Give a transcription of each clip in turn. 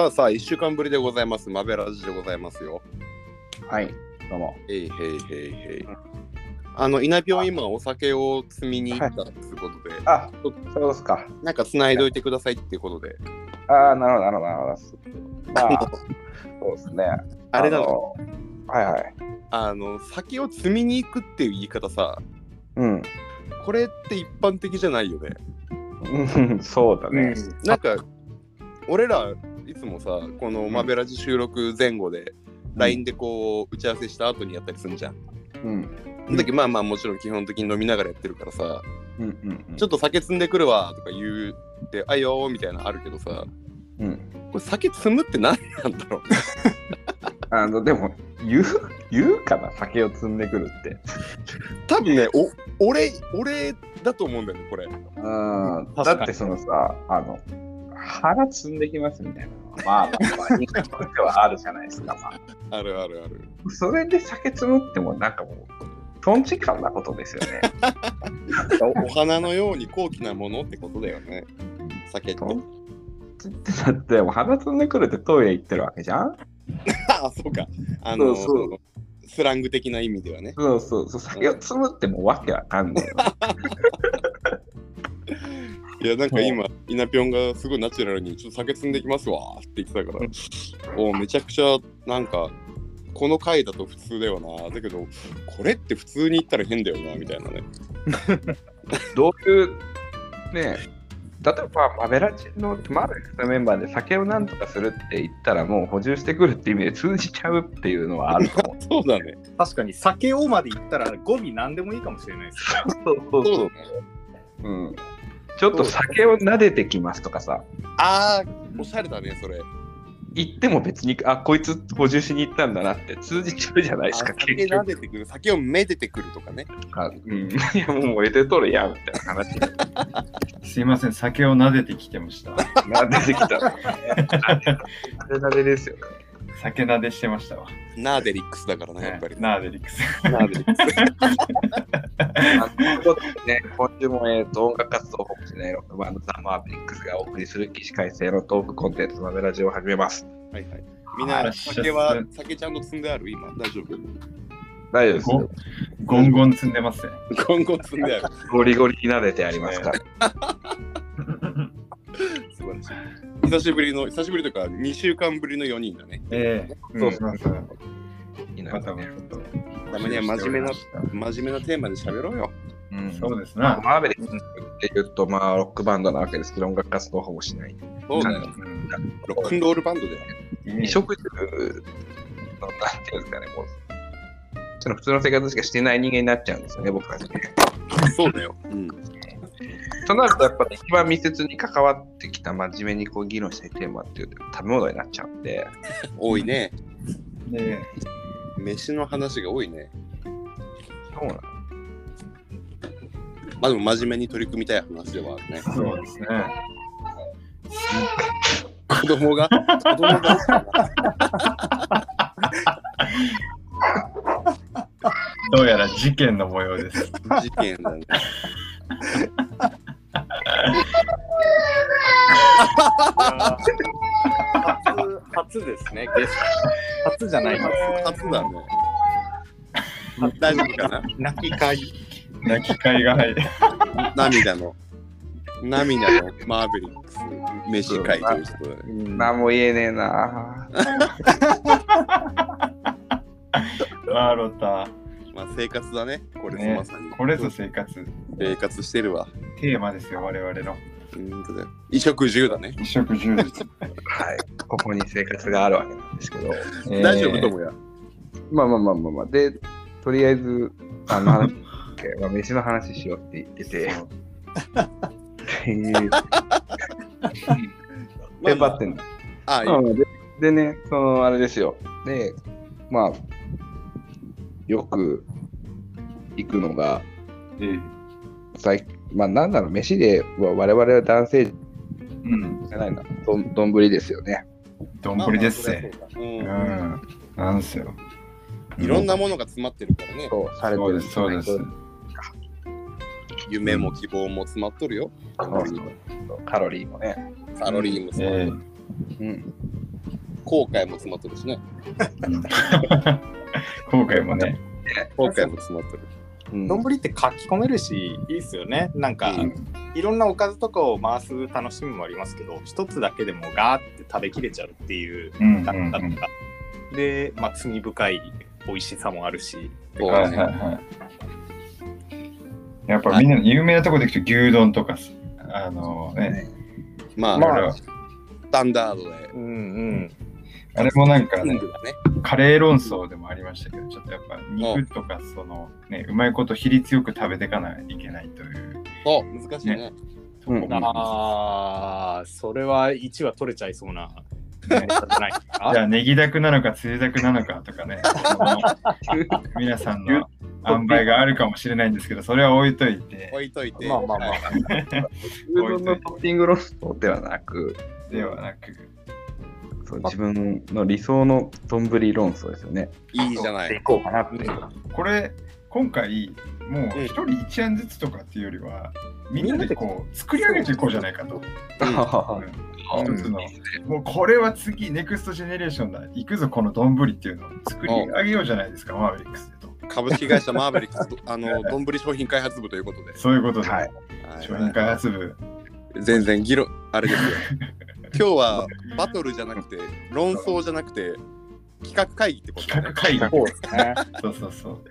さあさあ、1週間ぶりでございます。マベラジでございますよ。はい、どうも。へいへいへいへい。あの、稲ぴょん今お酒を積みに行ったっていうことで、あ、そうですか。なんか繋いどいてくださいっていうことで。ああ、なるほど、なるほど、なるほど。まあ、そうですね。あれなののはいはい。あの、酒を積みに行くっていう言い方さ、うん。これって一般的じゃないよね。うんそうだね。なんか、俺らいつもさ、このマベラジ収録前後で、LINE でこう打ち合わせした後にやったりするじゃん。うん。その時まあまあもちろん基本的に飲みながらやってるからさ、うんうんうん。ちょっと酒積んでくるわとか言うて、あいよーみたいなのあるけどさ、うん。これ酒積むって何なんだろう？あの、でも、言う、言うかな、酒を積んでくるって。多分ね、お俺、俺だと思うんだよね、これ。うん。だってそのさ、あの、腹積んできますみたいな。まあ、まあ、まあ、いいことはあるじゃないですか。まあ、あるあるある。それで酒積むっても、なんかもう、トンチカンなことですよね。お お花のように高貴なものってことだよね、酒って。だって、もう腹積んでくるってトイレ行ってるわけじゃん？あ あ、そうか。あのそうそうスラング的な意味ではね。そうそうそう、酒を積むってもうわけわかんねえよ。いや、なんか今、稲ぴょんがすごいナチュラルに、ちょっと酒積んできますわって言ってたから、おめちゃくちゃ、なんか、この回だと普通だよな。だけど、これって普通に言ったら変だよな、みたいなね。どういう、ね例えば、マベラチのマーベリックスのメンバーで酒をなんとかするって言ったら、もう補充してくるって意味で通じちゃうっていうのはあると思う。そうだね。確かに酒をまで言ったら語尾何でもいいかもしれないですね。そうそうだね。うん。ちょっと酒を撫でてきますとかさ、ああ、おしゃれだね、それ。言っても別に、あ、こいつ補充しに行ったんだなって通じちゃうじゃないですか、あ酒結局。撫でてくる、酒をめでてくるとかね。あうん、いや、もう燃えてとるやんみたいな話。すいません、酒を撫でてきてました。撫でてきた。撫で撫でですよね。酒撫でしてましたわ。ナーデリックスだからね、やっぱり。ナーデリックス。ナーデリックス。あということでね、今週も、えー、と音楽活動をしないロックバンドマーベリックスがお送りする起死回生のトークコンテンツマベラジオを始めます。はいはい。みんな、酒は、酒ちゃんと積んである？今、大丈夫？大丈夫ですよ。ゴンゴン積んでますね。ゴンゴン積んである。ゴリゴリに撫でてありますから。素晴らしい。久しぶりの、久しぶりとか、2週間ぶりの4人だね。ええそうそうそう。いいなまたもちょっと。たまには真面目な、真面目なテーマで喋ろうよ。うんそうですまあな。マーベリックスって言うと、まあ、ロックバンドなわけですけど、音楽活動を保護しない。そうだよ。うんロックンロールバンドだよ。衣食住の、なんていうんですかね、こう、その普通の生活しかしてない人間になっちゃうんですよね、僕たちね。そうだよ。うん。となると、やっぱり一番密接に関わってきた、真面目にこう議論したいテーマっていうと、食べ物になっちゃうんで、多いね。で飯の話が多いね。そうなのまあでも真面目に取り組みたい話ではあるね。そうですね。子供が、子供が、どうやら事件の模様です。事件だね。初初ですね、ゲスト。初じゃないです。初だね。大丈夫かな？泣き会。泣き会が入る。涙の、涙のマーベリックス飯会ということでね。何も言えねえな ワーロタ。まあ生活だね。これぞねまさに。これぞ生活。生活してるわ。テーマですよ、我々の。うんとだよ衣食住だね。衣食住実。はい。ここに生活があるわけなんですけど。大丈夫と思もや。まあまあまあまあまあ。で、とりあえず、あの話、まあ、飯の話しようって言ってて、っていう。テンパってんの。あ、いいうんででね、そのあれですよ。で、まあ、よく行くのが、ええ最まあ、なんだろう、飯でわ我々は男性じうん。ゃないな、どん丼ですよね。丼ですね。う。うんん。なんすよ。いろんなものが詰まってるからね。そう、されてるそうです、そうです。夢も希望も詰まっとるよ。カロリーもね。カロリーも詰まっとる。うん。後悔も詰まってるしね。今回もね。後悔も詰まってる。うん丼って書き込めるし、いいっすよね。なんか、うんいろんなおかずとかを回す楽しみもありますけど、一つだけでもガーって食べきれちゃうっていううんだったとか、で、まあ、罪深い美味しさもあるし、はいはいはい。やっぱみんな有名なとこで行くと牛丼とかす、あのね、まあ、まあスタンダードで。うんうん。あれもなんかね。カレー論争でもありましたけど、ちょっとやっぱ肉とかそのね、うまいこと比率よく食べていかないといけないという。そう、難しいね。とこもああ、それは1は取れちゃいそうな。じゃないですか？じゃあ、ネギだくなのか、つゆだくなのかとかね、そ の皆さんの塩梅があるかもしれないんですけど、それは置いといて、置いといて。まあまあまあ。はい牛丼のトッピング論争ではなく、ではなく、そう自分の理想の丼論争ですよね。いいじゃない。いこうかなって。これ、今回、もう一人一案ずつとかっていうよりは、みんなでこう作り上げていこうじゃないかと。一つのもうこれは次、 next generation だ、行くぞ、この丼っていうのを作り上げようじゃないですか、マーベリックスでと。株式会社マーベリックスと、あの、丼商品開発部ということで。そういうことで、商品開発部、全然議論、あれですよ。今日はバトルじゃなくて、論争じゃなくて、企画会議ってこと企ね画会議。そうですね。そうそうそう。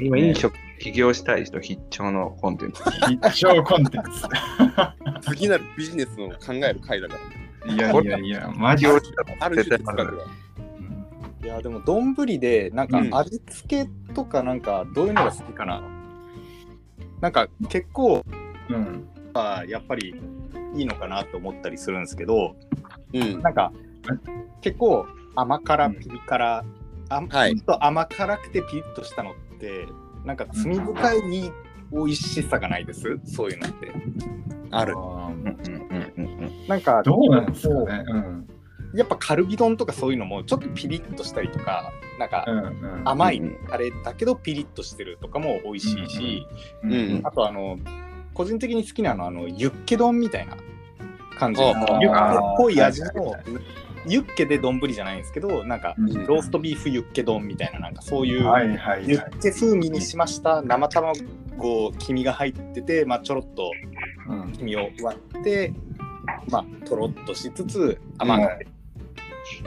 今、飲食起業したい人必聴のコンテンツ。必勝コンテン次なるビジネスの考える会だから。ツ。いやいやいや、マジ起業で。したらある種絶対哲学だ。いや、でも、丼で、なんかうん味付けとか、なんか、どういうのが好きかな。なんか、結構、うん。やっぱりいいのかなと思ったりするんですけど、うん。なんか、結構甘辛ピリ辛、あはいちょっと甘辛くてピリッとしたのって、なんか罪深い美味しさがないです、そういうのって。ある。うんうんうんうんなんか、どうなんですかね？うん。やっぱカルビ丼とかそういうのもちょっとピリッとしたりとか、なんかうんうん。甘いうんタレだけどピリッとしてるとかも美味しいし、うんうんあとあの、個人的に好きなのはあのユッケ丼みたいな感じあの、ユッケっぽい味のユッケで丼じゃないんですけど、なんかうん。ローストビーフユッケ丼みたいな、なんかそういう。ユッケ風味にしました生卵黄身が入ってて、まあ、ちょろっとうん。黄身を割って、まあ、とろっとしつつ甘くて、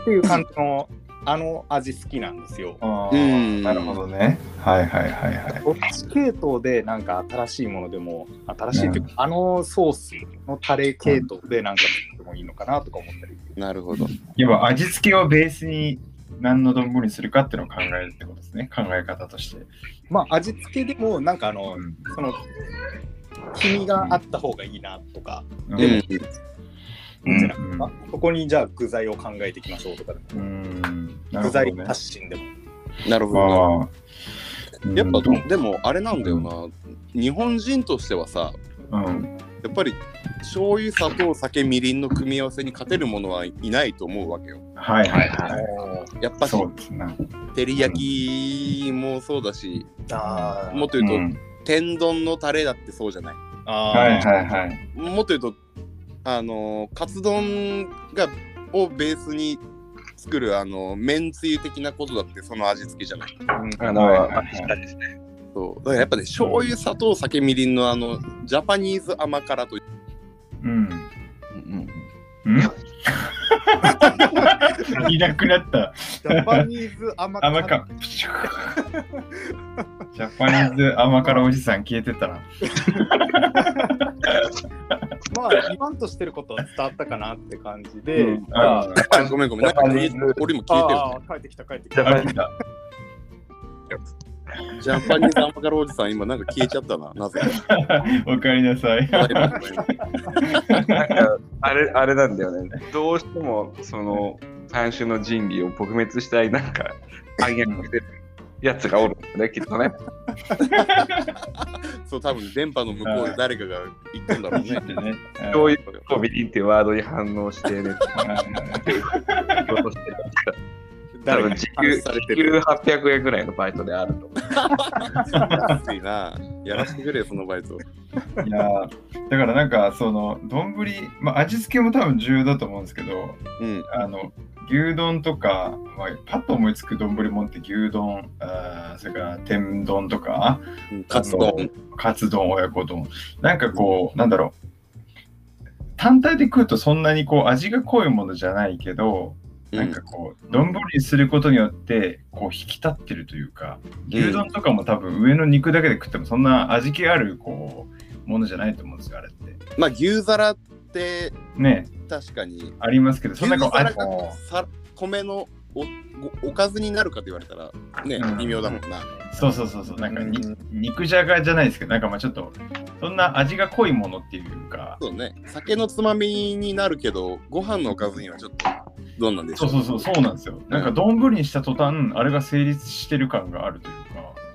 っていう感じのあの味好きなんですよ。あうんーなるほどね。はいはいはいはい。こっち系統でなんか新しいものでも新しいというか、あのソースのタレ系統でなんか作ってもいいのかなとか思ったり。なるほど。要は味付けをベースに何の丼にするかっていうのを考えるってことですね。考え方として。まあ味付けでもなんかあの、うんその黄身があった方がいいなとか、うんうん。ゃないですか、そこにじゃあ具材を考えていきましょうとか、うん。なる具材ほどね。発信でも。なるほど。やっぱうんでもあれなんだよな。日本人としてはさ、うん。やっぱり醤油、砂糖、酒、みりんの組み合わせに勝てるものはいないと思うわけよ。はいはいはい。やっぱしそうですね。照り焼きもそうだし、あもっと言うと、うん天丼のタレだってそうじゃない？あはいはいはい。もっと言うと、あのーカツ丼がをベースに作るあのめんつゆ的なことだってその味付けじゃない。あの、はいはい。そうだからやっぱね醤油砂糖酒みりんのあのジャパニーズ甘辛といううん。うんうんいなくなった。ジャパニーズ甘甘か。ジャパニーズ甘辛おじさん消えてたな。まあ言わんとしてることは伝わったかなって感じで、うんまああごめんごめんなんか俺も消えてるああ帰ってきた帰ってきた。あ来た ジャパニーズ甘辛おじさん今なんか消えちゃったななぜ おかえりなさい。かなんかあれあれなんだよね。どうしてもその三種の神器を撲滅したいなんか暗躍してるやつがおるんだよね、きっとね。そう多分電波の向こうで誰かが言ってんだろうねね。そういうとビリンってワードに反応してね、多分時給時給る。800円ぐらいのバイトであると思 安いな。やらせてくれよ、そのバイト。いやーだからなんかその丼、まあ、味付けも多分重要だと思うんですけどうん。あの牛丼とか、まあ、パッと思いつく丼もんって牛丼あーそれから天丼とかカツ丼。カツ丼親子丼なんかこうなんだろう単体で食うとそんなにこう味が濃いものじゃないけど、なんかこう丼にすることによってこう引き立ってるというか牛丼とかも多分上の肉だけで食ってもそんな味気あるこうものじゃないと思うんですよあれって。まあ、牛皿ってね。確かに、ありますけどそんなこうあがさ米のおおおかずになるかと言われたら、ねうん、微妙だもんな。そうそうそうそう。なんかに、うん。肉じゃがじゃないですけどなんかまあちょっとそんな味が濃いものっていうか。そうね。酒のつまみになるけど、ご飯のおかずにはちょっと、どうなんでしょそううそうそうそうなんですよ。なんか丼にした途端あれが成立してる感があるという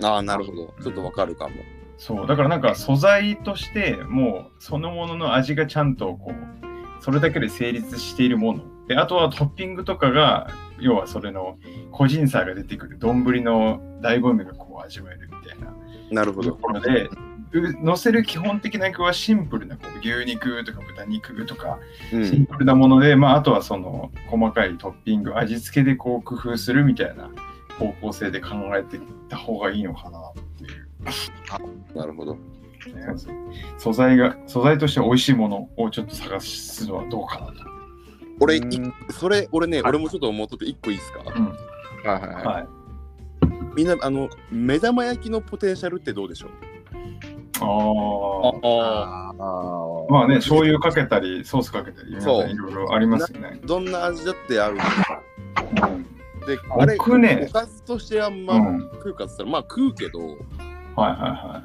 か。ああ、なるほど。ちょっとわかるかも。そうだからなんか素材としてもうそのものの味がちゃんとこうそれだけで成立しているもの。であとはトッピングとかが要はそれの個人差が出てくる。丼の醍醐味がこう味わえるみたいな。となるほど。ころでう乗せる基本的な具はシンプルなこう牛肉とか豚肉とかうん。シンプルなもので、まあ、あとはその細かいトッピング味付けでこう工夫するみたいな方向性で考えていった方がいいのかなっていう。なるほど。ね素材が素材として美味しいものをちょっと探すのはどうかなと。俺、いうんそれ、俺ね、はい俺もちょっと思っとって一個いいですか？うんはいはいはい。はい、みんな、あの、目玉焼きのポテンシャルってどうでしょう？あああー。あまあね醤油かけたりソースかけたりそう。んいろいろありますよね。どんな味だって合う。うん。で、あれ、僕ねおかずとしてあんまうん。食うかっつったら、まあ食うけど、はいはいは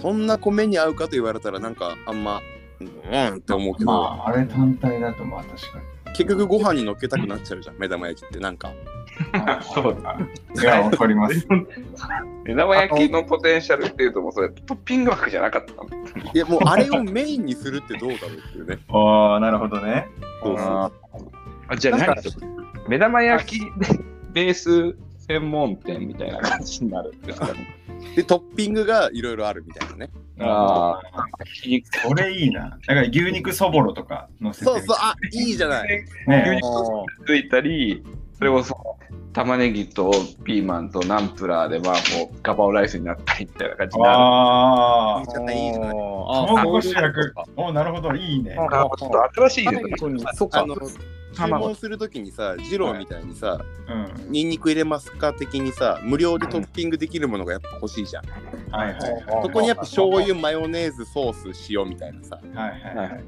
そんな米に合うかと言われたら、なんかあんま、うんって思うけい。ど、まああれ単体だとまあ確か結局ご飯に乗っけたくなっちゃうじゃん、目玉焼きってなんか。に。そうだ。いやわかります。目玉焼きのポテンシャルっていうともうそれトッピング枠じゃなかったのいや、もうあれをメインにするってどうだろうっていうね。ああなるほどね。そうそうああじゃあなんか何目玉焼きベース専門店みたいな感じになるんですかね。で、トッピングがいろいろあるみたいなね。あこれいいな。だから牛肉そぼろとか乗せてそうそう、あいいじゃない。ね。ついたり、それこそ玉ねぎとピーマンとナンプラーでまあこうガバオライスになったりみたいな感じになる。ああいい。じゃない。卵主役。おなるほど、いいね。ああちょっと新しいですね。そっかあの、注文するときにさ、二郎みたいにさ、うん。ニンニク入れますか的にさ、無料でトッピングできるものがやっぱ欲しいじゃん。はいはいはい。そこにやっぱ醤油、マヨネーズ、ソース、塩みたいなさ。はいはいはい。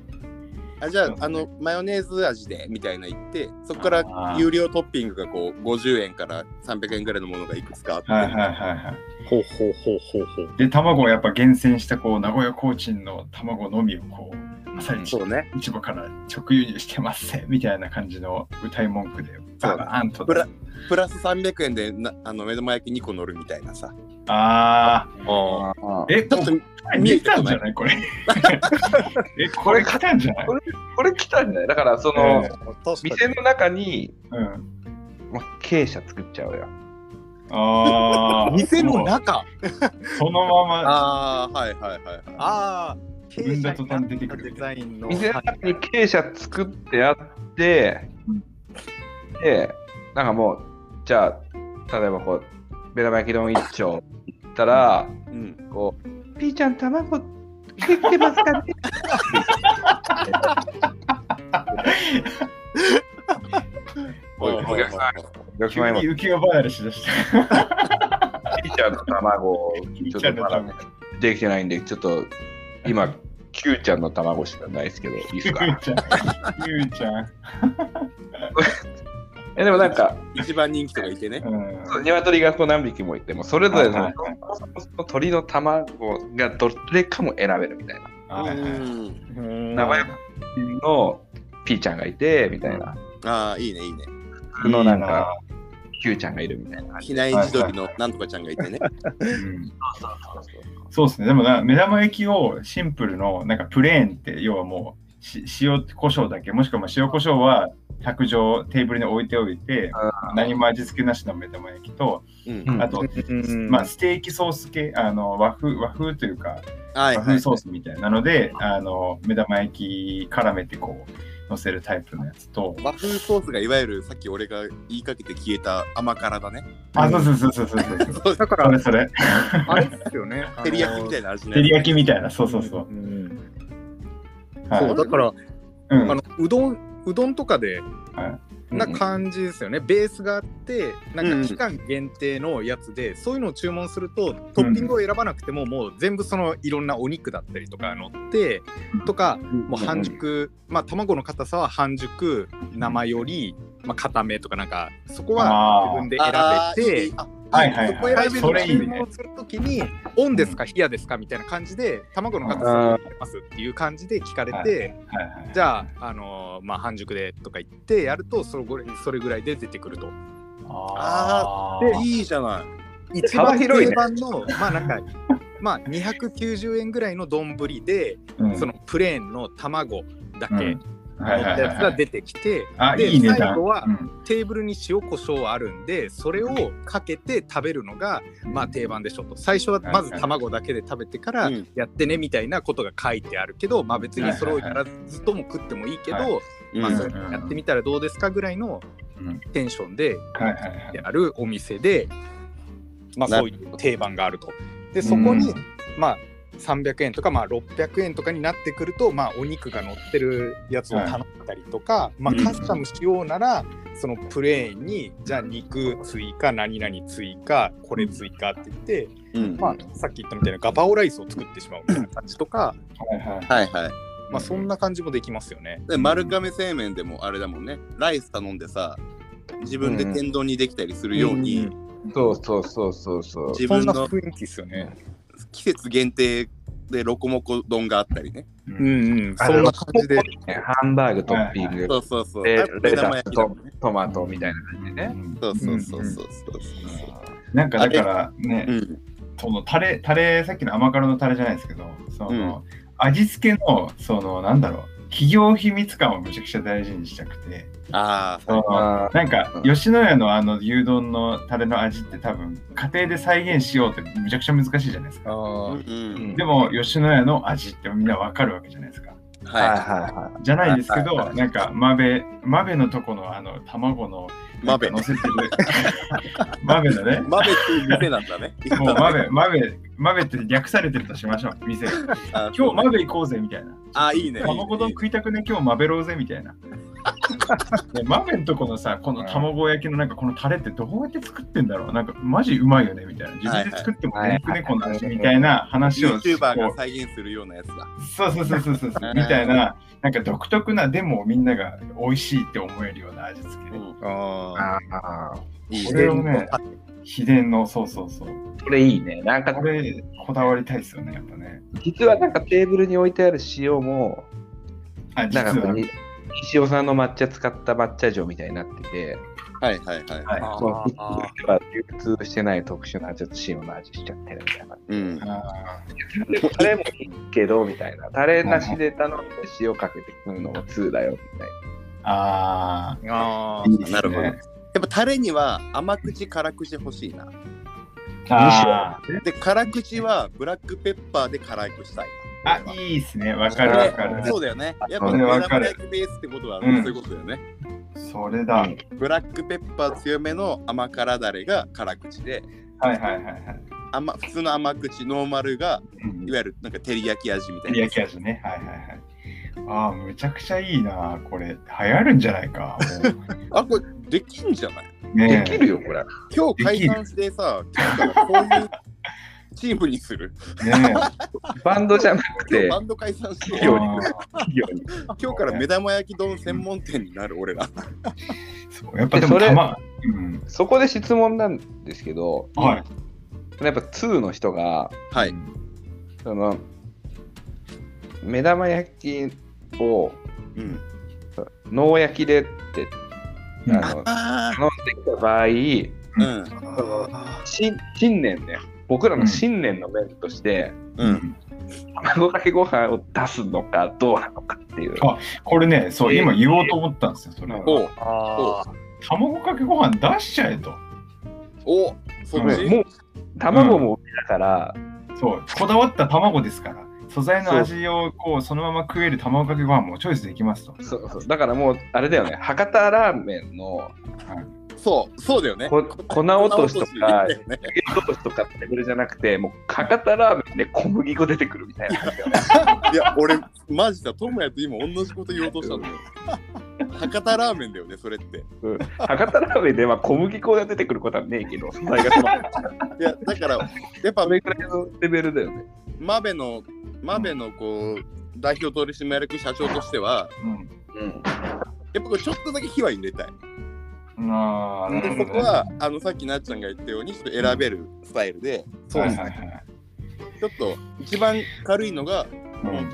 あじゃあ、あの、マヨネーズ味でみたいな言って、そこから有料トッピングがこう、50円から300円ぐらいのものがいくつかあって、はいはいはいはい。ほうほうほうほうほう。で、卵をやっぱ厳選したこう名古屋コーチンの卵のみをこう、朝一そうね。市場から直輸入してますぜみたいな感じの歌い文句でバーンとプラプラス300円でなあの目玉焼き2個乗るみたいなさ。ああえ、ちょっとこれ見えたんじゃない？これ。え、これ来たんじゃない？これ来たんじゃない？だからその、え確かに店の中に、うん。まあ、傾斜作っちゃうよ。ああ。店の中そのままああ、はいはいはいはい。ああ、経踏んだ途端出てくるデザインの。店の中に傾斜作ってあってうん、で、なんかもう、じゃあ、例えばこう、目玉焼き丼一丁いったら、うん。こう、ピーちゃん卵できてますかね？おいおいおいお客様今、急に浮世離れしだした。ピーちゃんの卵、ちょっとまだできてないんで、ちょっと今、キューちゃんの卵しかないですけど、いいですか？ゆうちゃん。ちゃん。えでもなんか、一番人気とかいてね。うん。鶏がこう何匹もいても、それぞれのはい鳥の卵がどれかも選べるみたいな。名前のピーちゃんがいて、みたいな。ああ、いいねいいね。僕のなんか、キューちゃんがいるみたいな感じ。比内地鶏のなんとかちゃんがいてね。うん。そうですね。でもな、目玉焼きをシンプルの、なんかプレーンって、要はもう、し塩コショウだけ、もしくはまあ塩コショウは卓上テーブルに置いておいて、何も味付けなしの目玉焼きと、うん。うんあと、うん。まあ、ステーキソース系、あの和風和風というか、はいはい。和風ソースみたいなので、あの目玉焼き絡めてこう乗せるタイプのやつと、和風ソースがいわゆるさっき俺が言いかけて消えた甘辛だね。あ、そうそうそうそうそうそう。だからそれ、それ。あれですよね。照り焼きみたいいな味ね。照り焼きみたいな、そうそうそう。うんはいそうだから、うんあのうどんうどんとかではな感じですよね、ベースがあってなうん。んか期間限定のやつで、そういうのを注文するとトッピングを選ばなくても、もう全部そのいろんなお肉だったりとか乗ってとかもう半熟、まあ卵の硬さは半熟。生より、まあ、固めとかなんかそこは自分で選べて。あはいはいそこ選べるそれいいね。注文するときに、オンですか、冷やですか？みたいな感じで、卵の硬さを入れますっていう感じで聞かれて、はい。はい。じゃあ、あのーまあ、半熟でとか言ってやるとそれぐらい、それぐらいで出てくると。あでーいいじゃない。一番幅広いね。定番の、まあなんか、まあ、290円ぐらいの丼で、うん。そのプレーンの卵だけうん乗はいった。やつが出てきて、あ、で。最後はうん。テーブルに塩コショウあるんでそれをかけて食べるのがまあ定番でしょと。最初はまず卵だけで食べてからうん。やってねみたいなことが書いてあるけどまあ別にそれをやらずとも食ってもいいけど、まあそれやってみたらどうですかぐらいのうん。テンションではいはいはい。であるお店で、まあ、そういう定番があると。でそこに、うん。まあ300円とか、まあ、600円とかになってくると、まあ、お肉が乗ってるやつを頼んだりとか、まあ、うんカスタムしようなら、そのプレーンにじゃあ肉追加何々追加これ追加って言って、うんまあ、さっき言ったみたいなガパオライスを作ってしまうみたいな感じとか、はいはいはいはい。まあ、そんな感じもできますよね。で丸亀製麺でもあれだもんね。ライス頼んでさ、自分で天丼にできたりするように、んそうそうそうそうそう。自分の雰囲気ですよね。季節限定でロコモコ丼があったりね。ううんんうん、そんな感じで。ねハンバーグトッピング、そうそうそう。レタス。トマトみたいな感じでね。そうそうそうそうそうなんかだからねそう。う、ん。そのタレ、タレ、さっきの甘辛のタレじゃないですけど、その、味付けの、その、なんだろう、企業秘密感をめちゃくちゃ大事にしたくて、ああなんかうん、吉野家のあの牛丼のタレの味って多分、家庭で再現しようってめちゃくちゃ難しいじゃないですか。でも、吉野家の味ってみんなわかるわけじゃないですか。はいははいはじゃないですけど、なんか、鍋、鍋のとこのあの、卵の、い。マベ乗。せてる。鍋のね。マベっていう店なんだね。もう マベ、マベ、マベって略されてるとしましょう、店。あ今日マベ行こうぜみたいな。あ、いいね。いいね卵丼食いたくね、今日マベろうぜみたいな。でマベのとこのさ、この卵焼きのなんかこのタレってどうやって作ってんだろう？なんかマジうまいよねみたいな。自分で作ってもねくね、この味みたいな話を。YouTuber がこ再現するようなやつだ。うそうそうそうそうそうそう。みたいな、なんか独特な、でもみんなが美味しいって思えるような味付け。うん。あい。あこね。れをね、秘伝の、そうそうそう。これいいね。なんかこれ、こだわりたいですよね、やっぱね。実はなんかテーブルに置いてある塩も、あ、実は。なんかこうに西尾さんの抹茶使った抹茶状みたいになってて、はいはいはい。はいあそのあは流通してない特殊なちょっと塩の味しちゃってるみたいな。うん。タレもいいけどみたいな。タレなしで頼んで塩かけて食うのも2だよみたいーああー、いいね。なるほどやっぱタレには甘口辛口欲しいな。あ。で、辛口はブラックペッパーで辛くしたいあな。、いいですね。わかるわかる。そうだよね。やっぱそれわかるベースってことはそううんいうことだよね。それだ。はいブラックペッパー強めの甘辛だれが辛口で、はいはいはい。甘普通の甘口ノーマルがうんいわゆるなんか照り焼き味みたいな。照り焼き味ね。はいはいはい。ああ、むちゃくちゃいいな。これ、流行るんじゃないか。あ、これできんじゃない？ねできるよ、これ。今日解散してさ、今日からこういうチームにする？え。ねバンドじゃなくて今日バ、ンド解散して、え。料理あー企業に。今日から目玉焼き丼専門店になる俺ら。そうやっぱでもうん。そこで質問なんですけど、はい。やっぱ2の人が、はい。その、目玉焼きをうん。脳焼きでってうんあのあ頼んできた場合、あ。うん。新新年ね、僕らの新年の面として、うん。卵かけご飯を出すのかどうなのかっていう。あこれね、そう、えー。今言おうと思ったんですよ、それ。おう。あ卵かけご飯出しちゃえと。おそうん。もう卵もだから、そう、こだわった卵ですから。素材の味をこうそのまま食える卵かけご飯もチョイスできますと。そうそう。だからもうあれだよね。博多ラーメンのそうそうだよね。こ粉落としとか粉落としとしとかってレベルじゃなくてもう博多ラーメンで小麦粉出てくるみたいな。いや俺マジだトモヤと今同じこと言おうとしたんだよ博多ラーメンだよねそれって。うん。博多ラーメンでは小麦粉が出てくることはねえけど素材がいやだからやっぱそれぐらいのレベルだよね。マベのマベのこう代表取締役社長としてはうん。うん。やっぱこれちょっとだけ火は入れたいあで。そこはあのさっきなっちゃんが言ったようにちょっと選べるスタイルでそうですね。はいはいはいちょっと一番軽いのがうん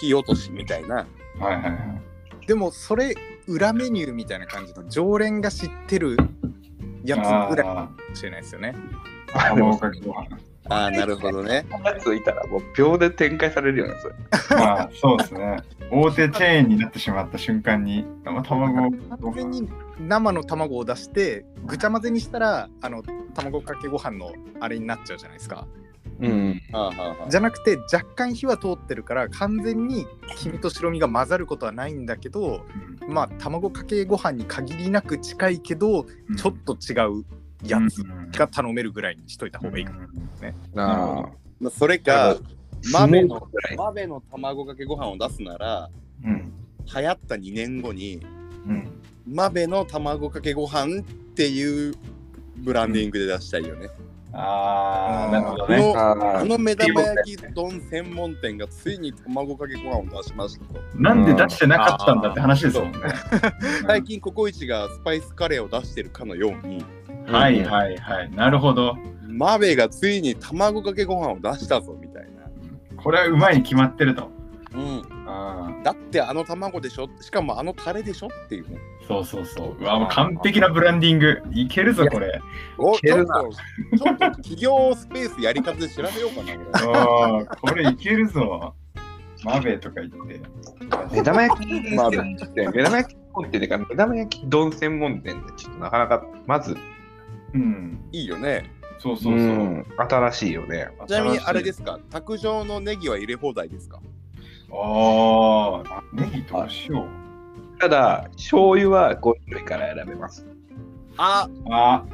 火落としみたいなはいはいはい。でもそれ裏メニューみたいな感じの常連が知ってるやつぐらいかあもしれないですよね。ー卵かけご飯。ああなるほどねやついたらもう秒で展開されるよねそれまあそうですね。大手チェーンになってしまった瞬間に、まあ卵ご飯。完全に生の卵を出してぐちゃ混ぜにしたらあの卵かけご飯のあれになっちゃうじゃないですか。うんじゃなくて若干火は通ってるから完全に黄身と白身が混ざることはないんだけどまあ卵かけご飯に限りなく近いけどうんちょっと違うやつが頼めるぐらいにしといた方がいいかも。あまあ、それあか豆の豆の卵かけご飯を出すならうん。流行った2年後にうん。豆の卵かけご飯っていうブランディングで出したいよね。ああ、なるほどこね。あの目玉焼き丼専門店がついに卵かけご飯を出しましたと。なんで出してなかったんだって話ですもんね。最近ココイチがスパイスカレーを出してるかのように、はいはいはい。なるほど。豆がついに卵かけご飯を出したぞみたいな。これはうまいに決まってると。うん、あだってあの卵でしょ？しかもあのタレでしょ？っていうね。ーそうそうそう。うわ、もう完璧なブランディング。いけるぞ、これ。おちょっいけるなと、ちょっと企業スペースやり方で調べようかな、これ。ああ、これいけるぞ。マベとか言って。目玉焼き目玉焼き専門店っていうか目玉焼き丼専門店ってちょっとなかなかまずうん。いいよね。そうそうそう。ん新しいよねちなみにあれですか、卓上のネギは入れ放題ですか？ああ、ネギどうしよう。ただ醤油は5種類から選べますあ、あ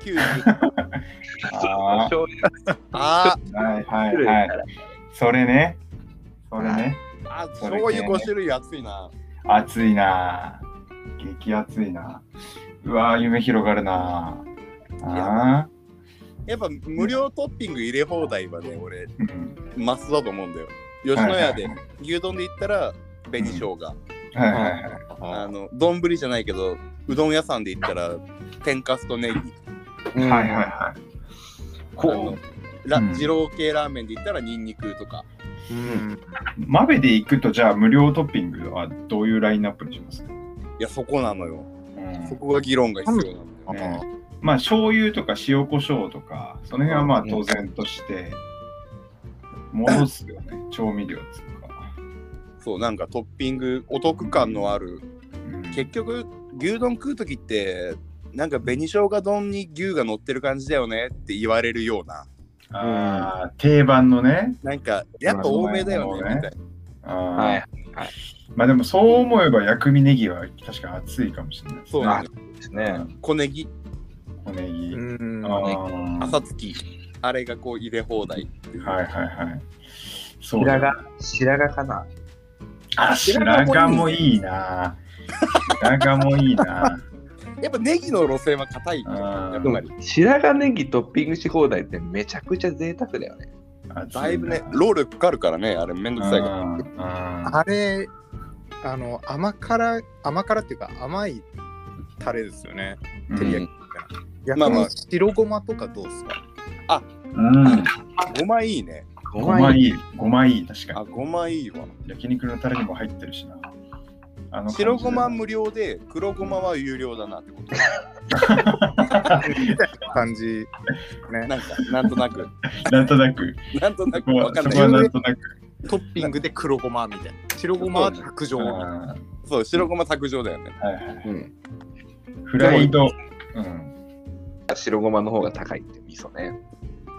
90。あ醤油あー、はいはいはい。それね。それね。あ、それ醤油5種類熱いな。熱いなぁ。激熱いなうわー夢広がるなぁ。あやっぱ無料トッピング入れ放題はね、俺、マスだと思うんだよ。吉野家で牛丼で言ったら紅生姜。はいはいはい。あの、丼じゃないけど、うどん屋さんで言ったら天かすとネギ。うんはいはいはい。あのラうん二郎系ラーメンで言ったらニンニクとか。うんマベで行くとじゃあ無料トッピングはどういうラインナップにしますか、いや、そこなのよ。うんそこが議論が必要なんだよ。ねまあ醤油とか塩コショウとかその辺はまあ当然として戻すよね。調味料つうか、そう、なんかトッピング、お得感のある。うん。結局、牛丼食うときって、なんか紅生姜丼に牛が乗ってる感じだよね。って言われるような。あー定番のね。なんか、やっぱ多めだよね、ね。みたいな。あー。はいまあでもそう思えば薬味ネギは確か熱いかもしれないそうなのよ。ですね。小ネギ、小ネギ、うん。朝月、あれがこう入れ放題。はいはいはい。そう。だ白髪。白髪かな。あ白髪もいいな。白髪もいいな。やっぱネギの路線は硬い。白髪ネギトッピングし放題ってめちゃくちゃ贅沢だよね。熱だいぶねな、労力かかるからね、あれめんどくさいから。あれあの甘辛甘辛っていうか甘いタレですよね。照り焼きまあまあに白ごまとかどうですか？うんごまいいね。ごまいい、ごまいい、確かあ、に。ごまいいわ。焼肉のタレにも入ってるしな。あの白ごま無料で黒ごまは有料だなってこと。感じ。ね。なんか、なんとなく、なんとなく、なんとなくわかんないなんとなく。トッピングで黒ごまみたいな。白ごまは卓上。あそう、白ごま卓上だよね。ーはいはいうん。フライド。うん。白ごまの方が高いって味噌ね。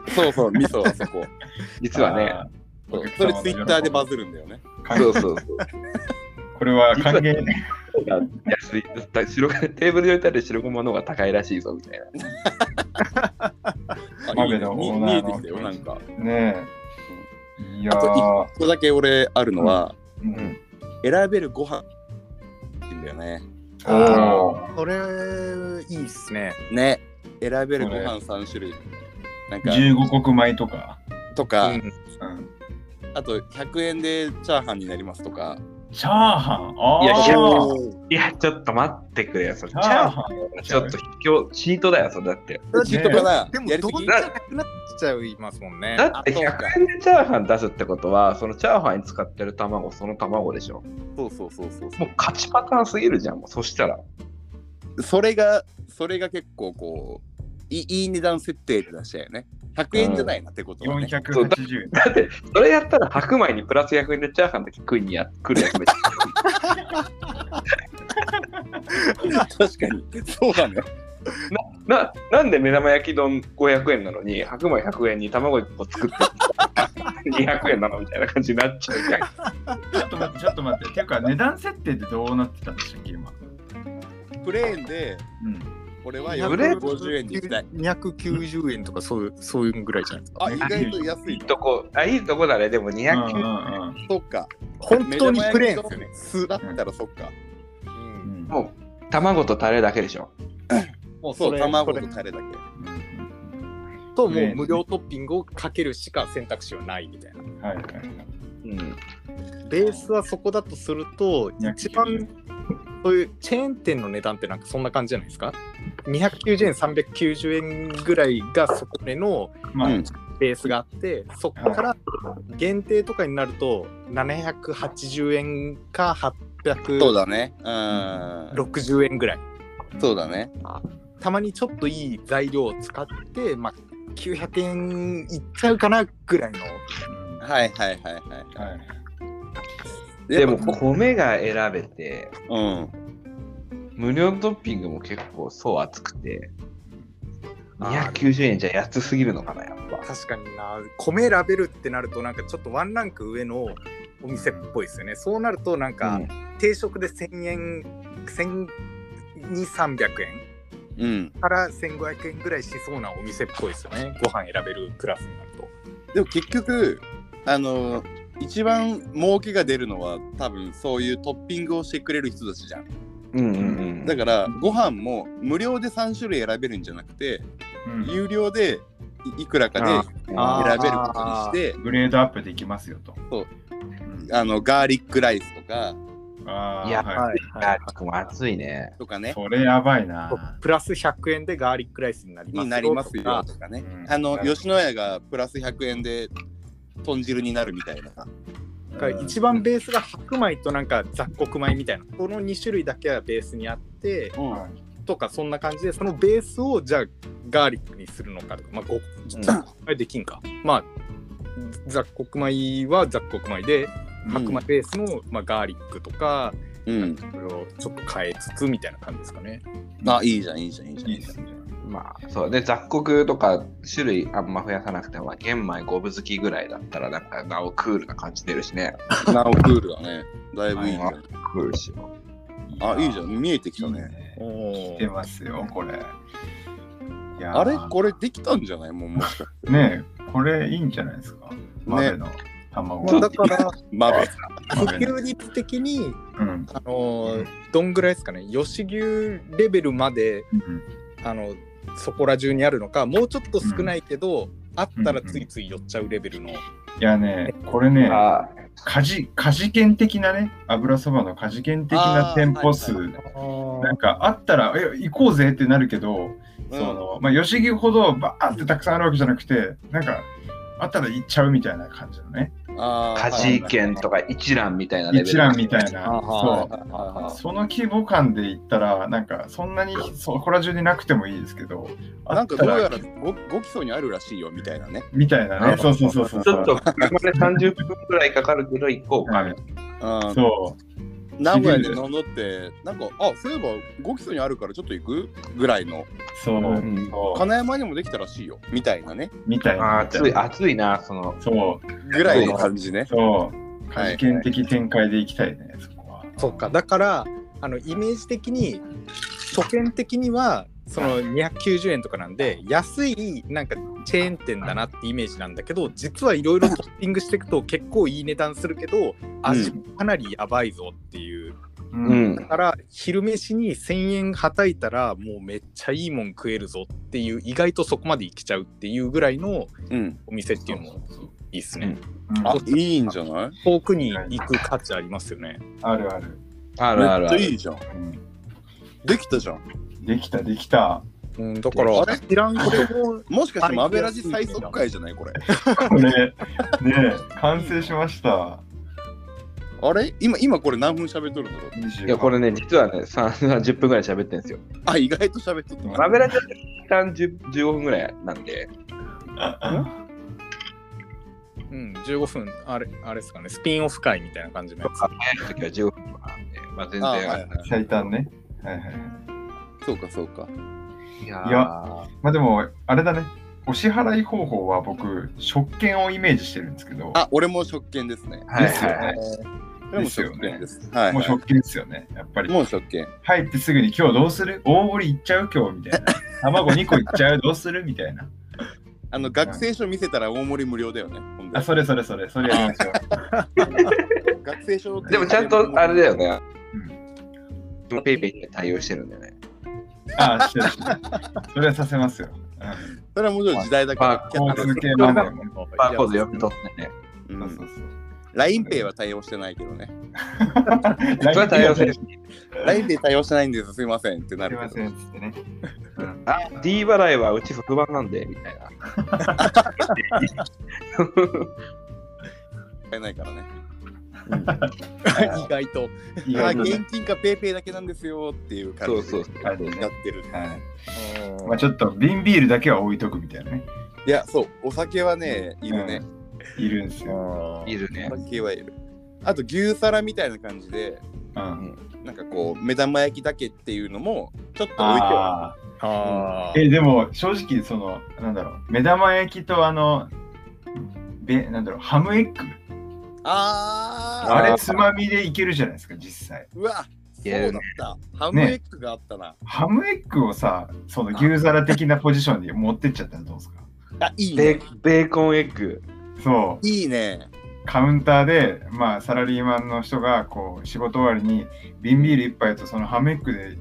そうそう、味噌はそこ。実はね。そうそれツイッターでバズるんだよね。そうそうそう。これは歓迎ね。安いだ白テーブルに置いてある白ごまの方が高いらしいぞみたいな。あいいね見見えてきたよ、なんか。ねえ。いやあとー一個だけ俺あるのは、うん選べるご飯いいんだよね。あそれ、いいっすね。ね。選べるご飯3種類。なんか、15国米とか。とか、うんうんあと100円でチャーハンになりますとか。チャーハン？あいやーいや、ちょっと待ってくれよ。それチチャーハハンンちょっと卑怯、チートだよ、それだって。チートかなでも、やりすなくなっちゃいますもんね。だって100円でチャーハン出すってことは、そのチャーハンに使ってる卵、その卵でしょ。そうそうそうそうもう勝ちパターンすぎるじゃん、もうそしたら。それが、それが結構こう、いい値段設定で出したよね。100円じゃないなってことはね。480円。だって、それやったら白米にプラス100円でチャーハンだけ食いにや来るやつめっち確かに。そうだね。ゃななんで目玉焼き丼500円なのに、白米100円に卵1個作って200円なのみたいな感じになっちゃうじゃん。ちょっと待って、ちょっと待って。ていうか、値段設定ってどうなってたんでしたっけ、今？プレーンで、うん。俺はプレーン450円に行きたい。290円とかそういうそういうぐらいじゃないですか。あ、意外と安い。のいいと。こ、あ、いいとこだね。でもうんうん290うん。そっか。本当にプレーンですよね。素だったらそっか。ううん。んもう卵とタレだけでしょ。もうそれ卵とタレだけ。ともう無料トッピングをかけるしか選択肢はないみたいな。はいはいはい。うん。ベースはそこだとすると、一番そういうチェーン店の値段ってなんかそんな感じじゃないですか ?290 円、390円ぐらいがそこでのまあ、うんベースがあって、そこから限定とかになると780円かそうだね。うん。860円ぐらい。そうだね。たまにちょっといい材料を使って、まあ、900円いっちゃうかなぐらいの。はいはいはいはい。はい。でも米が選べて、うん。無料トッピングも結構層厚くて、あー290円じゃ安すぎるのかな、やっぱ。確かにな米選べるってなるとなんかちょっとワンランク上のお店っぽいですよねそうなるとなんか、定食で1000円1200300円うん。から1500円ぐらいしそうなお店っぽいですよねご飯選べるクラスになるとでも結局、あの、一番儲けが出るのは多分そういうトッピングをしてくれる人たちじゃん。うんうんうん。だからご飯も無料で3種類選べるんじゃなくて、うん有料でいいくらかであ選べることにして、グレードアップできますよと。そううん。あのガーリックライスとか、ああ、いやはいあーも熱いね。とかね、それやばいな。プラス100円でガーリックライスになりますになりますよとかね。うんあの、吉野家がプラス100円で豚汁になるみたいな。一番ベースが白米となんか雑穀米みたいなこの2種類だけはベースにあってうんはいとかそんな感じでそのベースをじゃあガーリックにするのかとかまあご雑穀米できんかまあ雑穀米は雑穀米で白米ベースの、まあ、ガーリックとか、うん。それをちょっと変えつつみたいな感じですかね。あ、いいじゃん、いいじゃん、いいじゃん。いいですね。まあ、そう。で、雑穀とか種類あんま増やさなくても、玄米五分好きぐらいだったら、なんか、なおクールな感じ出るしね。なおクールだね。だいぶいいじゃん。クールし。あ、いいじゃん。見えてきたね。いいねお来てますよ、これ。いやーあれ？これできたんじゃない？もうもしかして。ねえ、これいいんじゃないですか？豆の卵。まあ、だからまべ。普及率的に、うん。あのーどんぐらいですかね？吉牛レベルまでうんあのそこら中にあるのかもうちょっと少ないけど、あったらついつい寄っちゃうレベルの、いやね、これね、あカジカジ券的なね、油そばのカジ券的な店舗数、あーはいなんかあったら、え、行こうぜってなるけど、うん。その、まあ、吉木ほどバーってたくさんあるわけじゃなくて、なんか、あったら行っちゃうみたいな感じのね。家事券とか一覧みたいなレベル。一覧みたいな。あそはう。その規模感で言ったら、なんかそんなにそこら中になくてもいいですけど、あなんかどうやら 5, 基礎にあるらしいよみたいなね。みたいなね。そうそうそうそう。ちょっと車で30分くらいかかるけど行こうか。はいうんそ名古屋で飲んどって、なんか、あそういえば5基礎にあるからちょっと行く？ぐらいの、う、そう、金山にもできたらしいよみたいなね。みたいな。あー暑い、暑いな、その。そう、ぐらいの感じね。そう。はい事件的展開でいきたいね、そこは。そっかだからあのイメージ的に初見的にはその290円とかなんで安いなんかチェーン店だなってイメージなんだけど実はいろいろトッピングしていくと結構いい値段するけど味かなりやばいぞっていう、ううん。だから昼飯に1,000円はたいたらもうめっちゃいいもん食えるぞっていう意外とそこまでいけちゃうっていうぐらいのうん。お店っていうのもいいっすね。うんあ、いいんじゃない？遠くに行く価値ありますよね。あるある。あるあるある。めっちゃいいじゃん。うんできたじゃん。できた、できた。うん、だからあれ？知らんけどもしかしてマベラジ最速回じゃない？これ。これ、ね、完成しました。あれ？今、今これ何分喋っとるんだろう？いや、これね、実はね、30分ぐらい喋ってんですよ。あ、意外と喋っとったな。マベラジは一旦10 15分ぐらいなんで、うん、15分、あれ、あれですかね、スピンオフ会みたいな感じのやつ。早い時は15分なんで、まあ全然あはいはい最短ね。はいはいはい。そうか、そうか。いやいやまあでも、あれだね。お支払い方法は僕、食券をイメージしてるんですけど、あ、俺も食券ですね。はいですよねはいはい。これも食券です。はい、はい。もう食券ですよね。やっぱり。もう食券。入ってすぐに今日どうする？大盛りいっちゃう？今日みたいな。卵2個いっちゃう？どうする？みたいな。あの、学生証見せたら大盛り無料だよね。あ、それそれそれ、それやりましょう。学生証でもちゃんとあれだよね。うんペイペイに対応してるんだよね。あ、してるしてる。それはさせますよ。それはもちろん時代だから。交通系マネーも。バーコード読み取ってね。うそうそうんそう。LINEPay は対応してないけどね。それは対応。LINEPay 対応してないんです。すいませんってなるけど。すいませんっつってね。うんあ、D 払いはうち不番なんで、みたいな。買えないからね。意外と。あ、意外とね現金か PayPay だけなんですよっていう感じでそうそう感じねやってる。はい。まあちょっと瓶ビールだけは置いとくみたいなね。いや、そう、お酒はね、いるね。いるんですよ。いるねお。酒はいる。あと、牛皿みたいな感じで、うん。なんかこう、目玉焼きだけっていうのも、ちょっと置いてはあえ、でも正直その、なんだろう、目玉焼きとあの、べなんだろう、ハムエッグ。あーあれつまみでいけるじゃないですか、実際。うわ、そうだった。ハムエッグがあったな。ハムエッグをさ、その牛皿的なポジションに持ってっちゃったらどうですか？あ、いいベね。ベーコンエッグ。そう。いいね。カウンターで、まあ、サラリーマンの人がこう仕事終わりに瓶ビール一杯とそのハムエッグで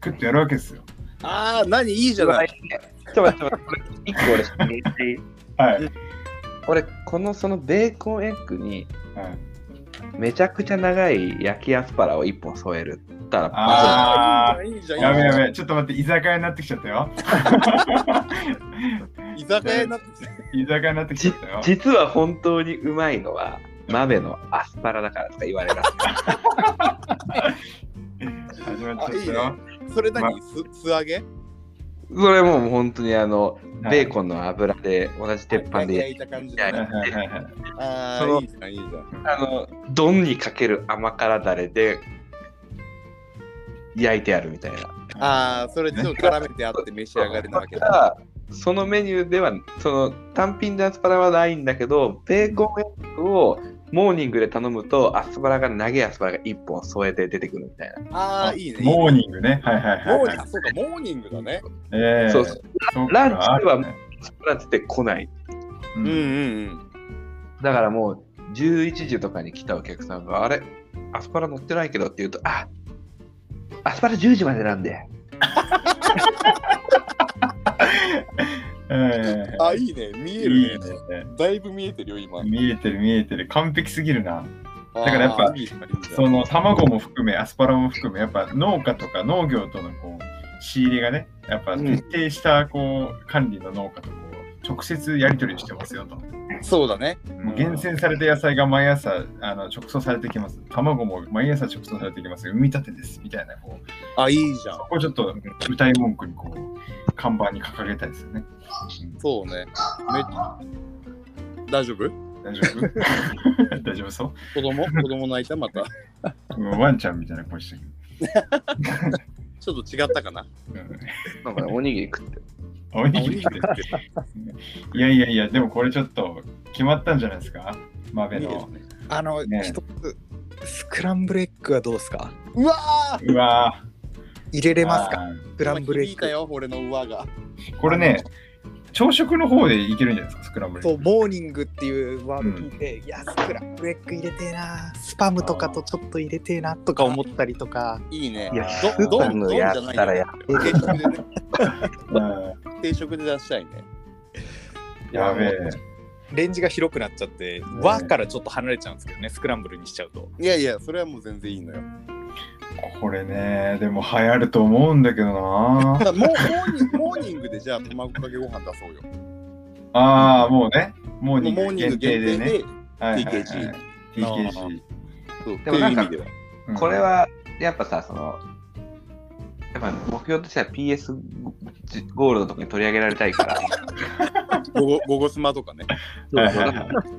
クッとやるわけですよ。あー、何？いいじゃない。ちょっと待って、ちょっと待ってこれ一個俺 はい。俺、このそのベーコンエッグにはい、めちゃくちゃ長い焼きアスパラを一本添えるったら、あいいじゃん、いいじゃん。やべやべ、ちょっと待って、居酒屋になってきちゃったよ。居酒屋になってきた。居酒屋になってきちゃったよ。実は本当にうまいのは、鍋のアスパラだからとか言われる。始まっちゃったよ。それ何？す素揚げ？それもう本当にあの、はいベーコンの油で同じ鉄板で焼いた感じではいね。はいはいはいあそのあ、いいじゃん、いいじゃん。あの、丼にかける甘辛だれで焼いてあるみたいな。ああ、それちょっと絡めてあって召し上がりなわけだ。だからそのメニューでは、その単品でアスパラはないんだけど、ベーコンエッグをモーニングで頼むと、アスパラが長いアスパラが1本添えて出てくるみたいな。ああ、いいね。モーニングね。はいはいはいはい。モーニング、そうか、モーニングだね。えーそうそうランチではアスパラ出てこない。ううんんうんだからもう11時とかに来たお客さんが、あれ、アスパラ乗ってないけどって言うと、あアスパラ10時までなんで。えうん。あ、いいね。見ーえるね。いいね。だいぶ見えてるよ、今。見えてる見えてる。完璧すぎるな。だからやっぱその卵も含め、アスパラも含め、やっぱ農家とか農業とのこう仕入れがね、やっぱ徹底したこう管理の農家とこう直接やり取りしてますよと。そうだね。もう厳選された野菜が毎朝あの直送されてきます。卵も毎朝直送されてきます。産み立てです。みたいな、こう、あ、いいじゃんそ。こをちょっと歌い文句にこう、看板に掲げたいですよね。そうね。め大丈夫？大丈夫？大丈夫そう？子供？子供泣いたまた。うんワンちゃんみたいな声してる。ちょっと違ったかな。うんなんかね、おにぎり食ってる。おにぎりっていやいやいや、でもこれちょっと決まったんじゃないですか？マベの。あの、ね。一つ、スクランブルエッグはどうですか？うわー。うわ入れれますか？あスクランブルエッグ。響いたよ、俺の上が。ーこれね、朝食の方でいけるんじゃないですか、スクランブル。そう、モーニングっていうワード聞いて、いや、スクランブルエッグ入れてえな、スパムとかとちょっと入れてえなとか思ったりとか、いいね。いやどどんどんじゃないったらやよ。定食でね。うん定食で出したいね。やべえ。レンジが広くなっちゃって、和からちょっと離れちゃうんですけどね、スクランブルにしちゃうと。いやいや、それはもう全然いいのよ。これね、でも流行ると思うんだけどなだ。モーモーニングモーニングでじゃあ卵かけご飯出そうよ。ああ、もうね、モーニング限定でね。TKG。TKG。そうでもなんかっていう意味ではうんこれは、やっぱさ、その、やっぱ目標としては PS ゴールドとかに取り上げられたいから、ゴゴスマとかね。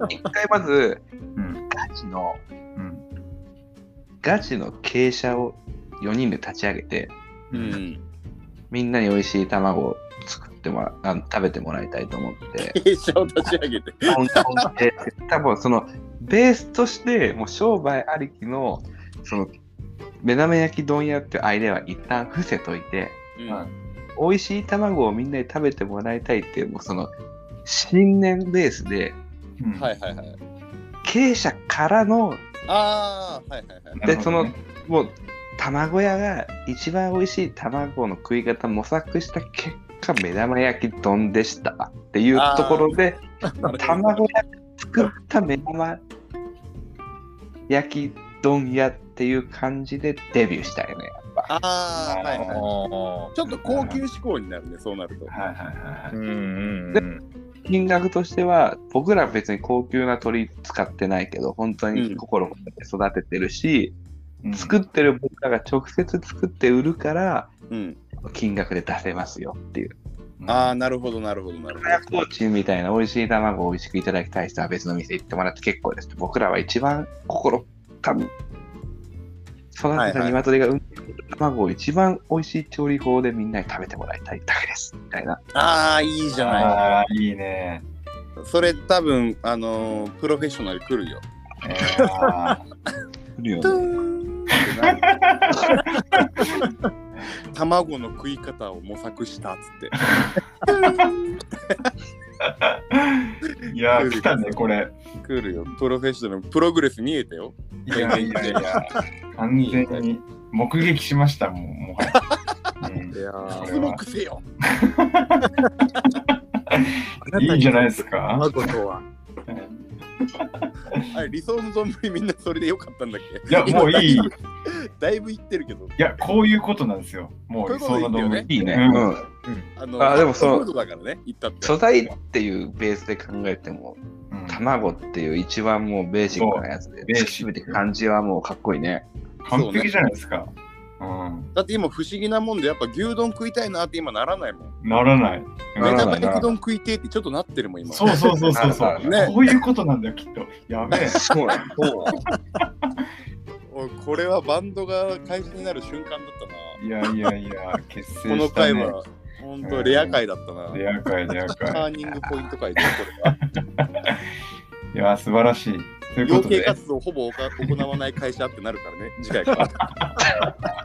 一回まず、うんガチの、うんガチの傾斜を4人で立ち上げて、うん。みんなに美味しい卵を作ってもらあ食べてもらいたいと思って、傾斜を立ち上げて。多分その、ベースとして、もう商売ありきの、その、目玉焼き丼屋っていうアイデアは一旦伏せといて、うんはい美味しい卵をみんなに食べてもらいたいっていう、もうその、信念ベースで、うんはいはいはい。経営者からの、ああ、はいはいはい。で、そのもう、卵屋が一番美味しい卵の食い方模索した結果、目玉焼き丼でしたっていうところで、卵屋が作った目玉焼き丼屋っていう感じでデビューしたよね、やっぱ。ああ、はいはい。あちょっと高級志向になるね、そうなると。はいはいはいうんうんでうん。金額としては、僕ら別に高級な鳥使ってないけど、本当に心を育ててるし、うん作ってる僕らが直接作って売るから、うん。金額で出せますよっていう。ああ、なるほどなるほどなるほ親コーチみたいな美味しい卵を美味しくいただきたい人は別の店行ってもらって結構です。僕らは一番心育てた鶏が産んでくる卵を一番美味しい調理法でみんなに食べてもらいたいだけです。みたいな。ど。ああ、いいじゃない。ああ、いいね。それ多分、あのープロフェッショナル来るよ。えーあトゥーンってなる卵の食い方を模索したっつって。ーいやー、来たね、これ。来るよ。プロフェッショナル、プログレス見えたよ。いやいやいや、完全に目撃しましたもん、もはや。うんいやーせよ。いいんじゃないですか。卵とは。あれ理想の丼みんなそれでよかったんだっけ？いや、もういい。いだいぶ言ってるけど。や、こういうことなんですよ。もう、こういうことでいいねいいね。うんうんあのあでもそのフードだからね、言ったって。素材っていうベースで考えても、うん卵っていう一番もうベーシックなやつで、ベーシックめて感じはもうかっこいいね。完璧じゃないですか。うん。だって今不思議なもんで、やっぱ牛丼食いたいなって今ならないもん。ならない。ならない目玉焼き丼食いてえってちょっとなってるもん、今。そうそうそうそうそう。ねこういうことなんだよ、きっと。やべえ。そうなおいこれはバンドが開始になる瞬間だったな。いやいやいや、結成した、ね。この回は、本当レア回だったな。レア回、レアタ回。ーニングポイント回で、これは。いや、素晴らしい。養鶏活動ほぼ行わない会社ってなるからね、次回から。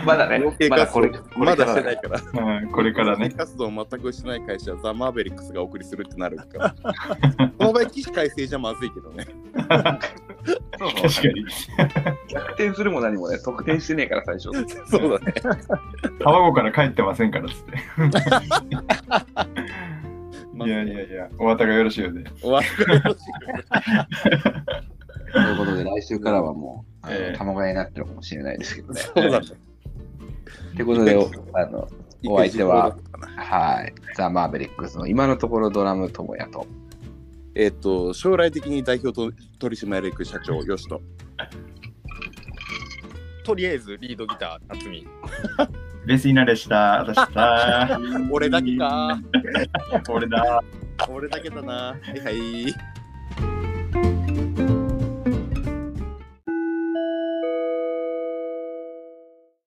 まだねまだこれ、まだしてないい。から。うん、これからね。活動を全くしてない会社はザ・マーベリックスがお送りするってなるから。この場合、起死回生じゃまずいけどね。確かに。逆転するも何もね、得点してねえから最初。そうだね。卵から帰ってませんからっつって。いやいやいや、お後がよろしいようで。終わりがよろしいということで、来週からはもう、ええ卵屋になってるかもしれないですけどね。そうだね。ということで、おあのお相手ははい、ザ・マーベリックスの今のところドラム友也と、えっ、と、将来的に代表と取締役社長、よしと。とりあえずリードギター、辰巳。ベースイナでした。私だ。俺だけか。俺だ。俺だけだな。はいはい。